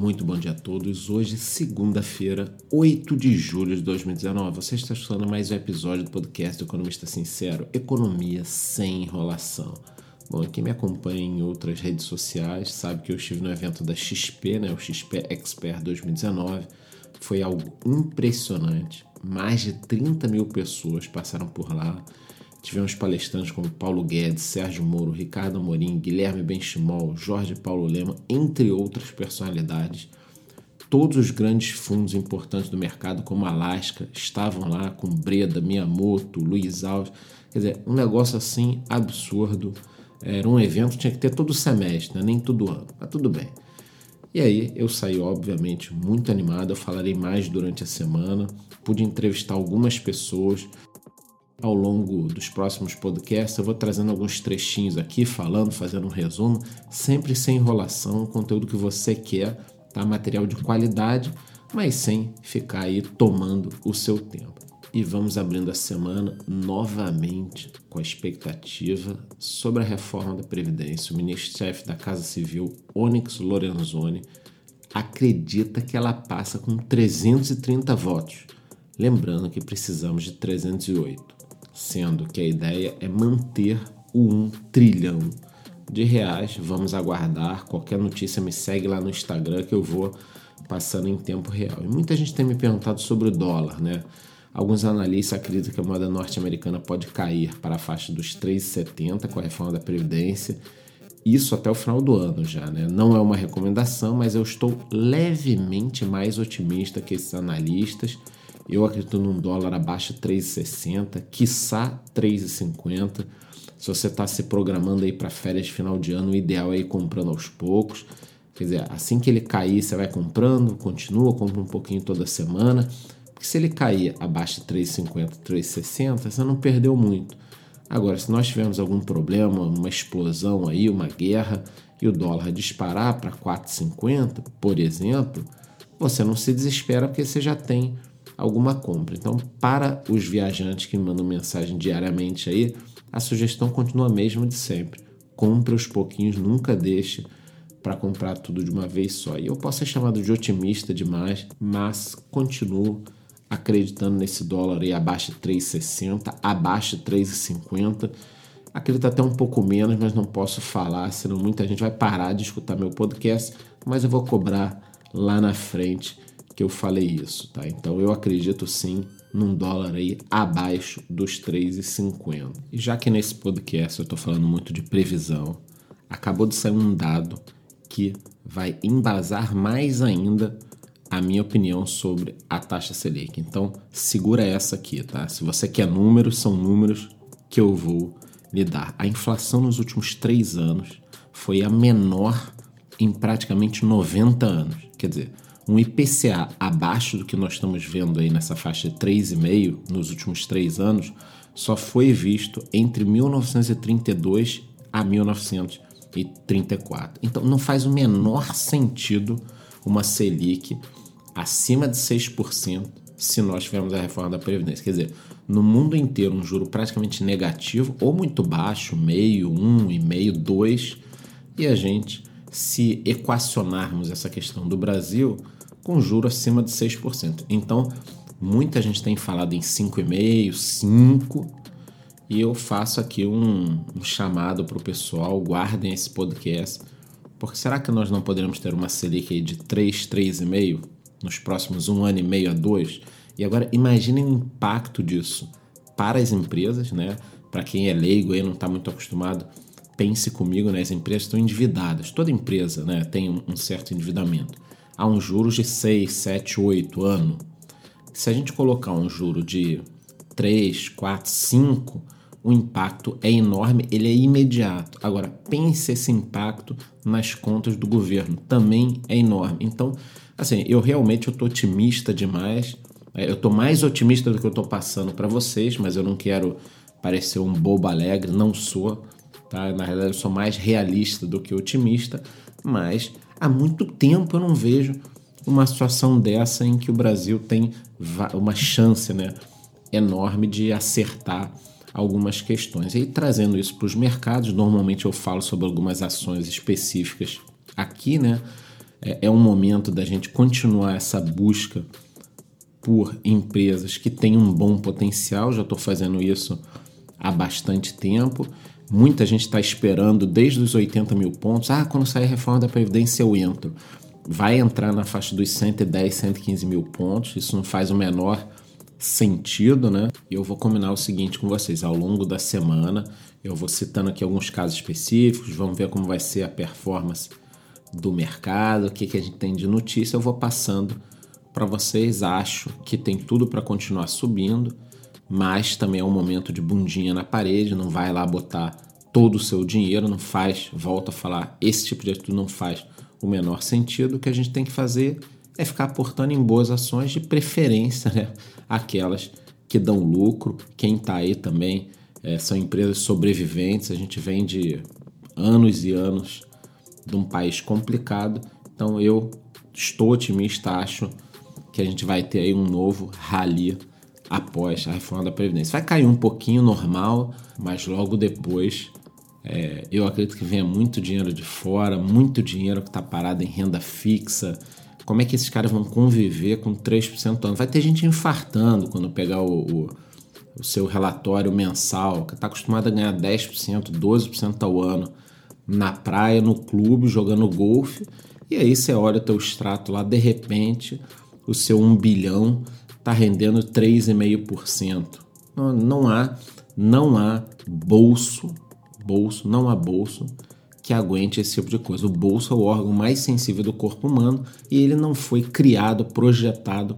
Muito bom dia a todos. Hoje, segunda-feira, 8 de julho de 2019. Você está escutando mais um episódio do podcast Economista Sincero: Economia sem enrolação. Bom, quem me acompanha em outras redes sociais sabe que eu estive no evento da XP, né, o XP Expert 2019. Foi algo impressionante. Mais de 30 mil pessoas passaram por lá. Tivemos palestrantes como Paulo Guedes, Sérgio Moro, Ricardo Amorim, Guilherme Benchimol, Jorge Paulo Lema, entre outras personalidades. Todos os grandes fundos importantes do mercado, como Alaska, estavam lá com Breda, Miyamoto, Luiz Alves. Quer dizer, um negócio assim absurdo. Era um evento que tinha que ter todo semestre, né? nem todo ano. Mas tudo bem. E aí eu saí, obviamente, muito animado. Eu falarei mais durante a semana. Pude entrevistar algumas pessoas ao longo dos próximos podcasts eu vou trazendo alguns trechinhos aqui, falando, fazendo um resumo, sempre sem enrolação, conteúdo que você quer, tá? Material de qualidade, mas sem ficar aí tomando o seu tempo. E vamos abrindo a semana novamente com a expectativa sobre a reforma da Previdência. O ministro-chefe da Casa Civil, Onyx Lorenzoni, acredita que ela passa com 330 votos. Lembrando que precisamos de 308 sendo que a ideia é manter o 1 trilhão de reais. Vamos aguardar. Qualquer notícia me segue lá no Instagram que eu vou passando em tempo real. E muita gente tem me perguntado sobre o dólar, né? Alguns analistas acreditam que a moeda norte-americana pode cair para a faixa dos 3,70 com a reforma da Previdência. Isso até o final do ano já, né? Não é uma recomendação, mas eu estou levemente mais otimista que esses analistas eu acredito num dólar abaixo de 3,60, quiçá 3,50. Se você está se programando aí para férias de final de ano, o ideal é ir comprando aos poucos. Quer dizer, assim que ele cair, você vai comprando, continua, compra um pouquinho toda semana. Porque se ele cair abaixo de 3,50, 3,60, você não perdeu muito. Agora, se nós tivermos algum problema, uma explosão aí, uma guerra, e o dólar disparar para 4,50, por exemplo, você não se desespera porque você já tem alguma compra. Então, para os viajantes que me mandam mensagem diariamente aí, a sugestão continua a mesma de sempre. Compre os pouquinhos, nunca deixe para comprar tudo de uma vez só. E eu posso ser chamado de otimista demais, mas continuo acreditando nesse dólar aí abaixo de 3,60, abaixo de 3,50. Acredito até um pouco menos, mas não posso falar, senão muita gente vai parar de escutar meu podcast, mas eu vou cobrar lá na frente que eu falei isso, tá? Então eu acredito sim num dólar aí abaixo dos 3,50. E já que nesse podcast eu estou falando muito de previsão, acabou de sair um dado que vai embasar mais ainda a minha opinião sobre a taxa Selic. Então, segura essa aqui, tá? Se você quer números, são números que eu vou lhe dar. A inflação nos últimos três anos foi a menor em praticamente 90 anos. Quer dizer, um IPCA abaixo do que nós estamos vendo aí nessa faixa de 3,5 nos últimos três anos só foi visto entre 1932 a 1934. Então não faz o menor sentido uma Selic acima de 6% se nós tivermos a reforma da Previdência. Quer dizer, no mundo inteiro um juro praticamente negativo ou muito baixo, meio, um e meio, dois, e a gente se equacionarmos essa questão do Brasil, com juro acima de 6%. Então, muita gente tem falado em 5,5%, 5%, e eu faço aqui um, um chamado para o pessoal, guardem esse podcast, porque será que nós não poderemos ter uma Selic de 3, 3,5% nos próximos um ano e meio a dois? E agora imaginem o impacto disso para as empresas, né? Para quem é leigo e não está muito acostumado, pense comigo, né? As empresas estão endividadas. Toda empresa né, tem um certo endividamento a um juros de 6, 7, 8 anos. Se a gente colocar um juro de 3, 4, 5, o impacto é enorme, ele é imediato. Agora, pense esse impacto nas contas do governo, também é enorme. Então, assim, eu realmente estou otimista demais. É, eu estou mais otimista do que eu estou passando para vocês, mas eu não quero parecer um bobo alegre, não sou. Tá? Na realidade, eu sou mais realista do que otimista, mas há muito tempo eu não vejo uma situação dessa em que o Brasil tem uma chance né, enorme de acertar algumas questões. E trazendo isso para os mercados, normalmente eu falo sobre algumas ações específicas aqui, né? é, é um momento da gente continuar essa busca por empresas que têm um bom potencial. Já estou fazendo isso há bastante tempo. Muita gente está esperando desde os 80 mil pontos. Ah, quando sair a reforma da Previdência eu entro. Vai entrar na faixa dos 110, 115 mil pontos. Isso não faz o menor sentido, né? E eu vou combinar o seguinte com vocês: ao longo da semana, eu vou citando aqui alguns casos específicos, vamos ver como vai ser a performance do mercado, o que, que a gente tem de notícia. Eu vou passando para vocês. Acho que tem tudo para continuar subindo, mas também é um momento de bundinha na parede. Não vai lá botar todo o seu dinheiro, não faz, volto a falar, esse tipo de atitude não faz o menor sentido. O que a gente tem que fazer é ficar aportando em boas ações, de preferência, né? aquelas que dão lucro. Quem está aí também é, são empresas sobreviventes. A gente vem de anos e anos de um país complicado. Então eu estou otimista, acho que a gente vai ter aí um novo rally após a reforma da Previdência. Vai cair um pouquinho normal, mas logo depois é, eu acredito que venha muito dinheiro de fora, muito dinheiro que está parado em renda fixa, como é que esses caras vão conviver com 3% ao ano? Vai ter gente infartando quando pegar o, o, o seu relatório mensal, que está acostumado a ganhar 10%, 12% ao ano na praia, no clube, jogando golfe, e aí você olha o teu extrato lá, de repente, o seu 1 bilhão está rendendo 3,5%. Não, não há, não há bolso, bolso, não há bolso que aguente esse tipo de coisa. O bolso é o órgão mais sensível do corpo humano e ele não foi criado, projetado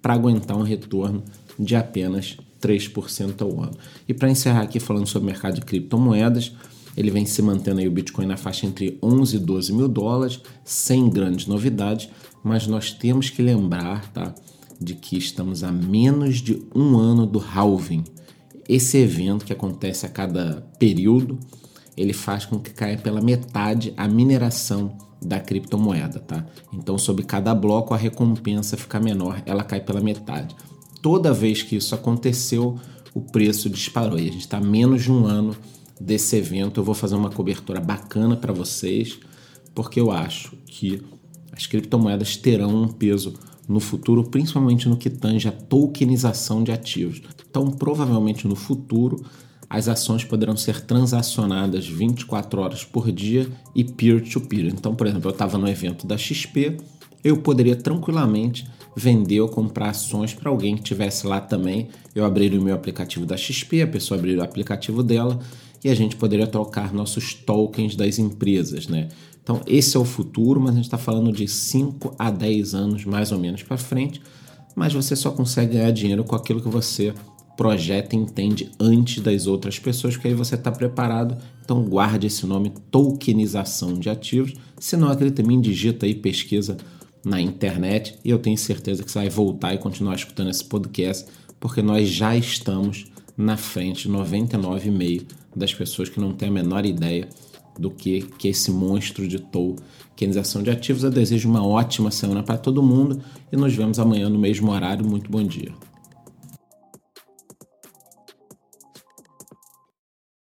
para aguentar um retorno de apenas 3% ao ano. E para encerrar aqui falando sobre o mercado de criptomoedas, ele vem se mantendo aí o Bitcoin na faixa entre 11 e 12 mil dólares, sem grandes novidades, mas nós temos que lembrar tá, de que estamos a menos de um ano do halving. Esse evento que acontece a cada período, ele faz com que caia pela metade a mineração da criptomoeda, tá? Então, sobre cada bloco, a recompensa fica menor, ela cai pela metade. Toda vez que isso aconteceu, o preço disparou. E a gente está menos de um ano desse evento. Eu vou fazer uma cobertura bacana para vocês, porque eu acho que as criptomoedas terão um peso no futuro, principalmente no que tange a tokenização de ativos. Então, provavelmente no futuro, as ações poderão ser transacionadas 24 horas por dia e peer-to-peer. -peer. Então, por exemplo, eu estava no evento da XP, eu poderia tranquilamente vender ou comprar ações para alguém que estivesse lá também. Eu abriria o meu aplicativo da XP, a pessoa abriria o aplicativo dela e a gente poderia trocar nossos tokens das empresas, né? Então, esse é o futuro, mas a gente está falando de 5 a 10 anos mais ou menos para frente. Mas você só consegue ganhar dinheiro com aquilo que você projeta e entende antes das outras pessoas, porque aí você está preparado. Então guarde esse nome, tokenização de ativos. Se não em mim, digita aí, pesquisa na internet e eu tenho certeza que você vai voltar e continuar escutando esse podcast, porque nós já estamos na frente, 99,5% das pessoas que não têm a menor ideia do que, que esse monstro de tokenização de ativos. Eu desejo uma ótima semana para todo mundo e nos vemos amanhã no mesmo horário. Muito bom dia.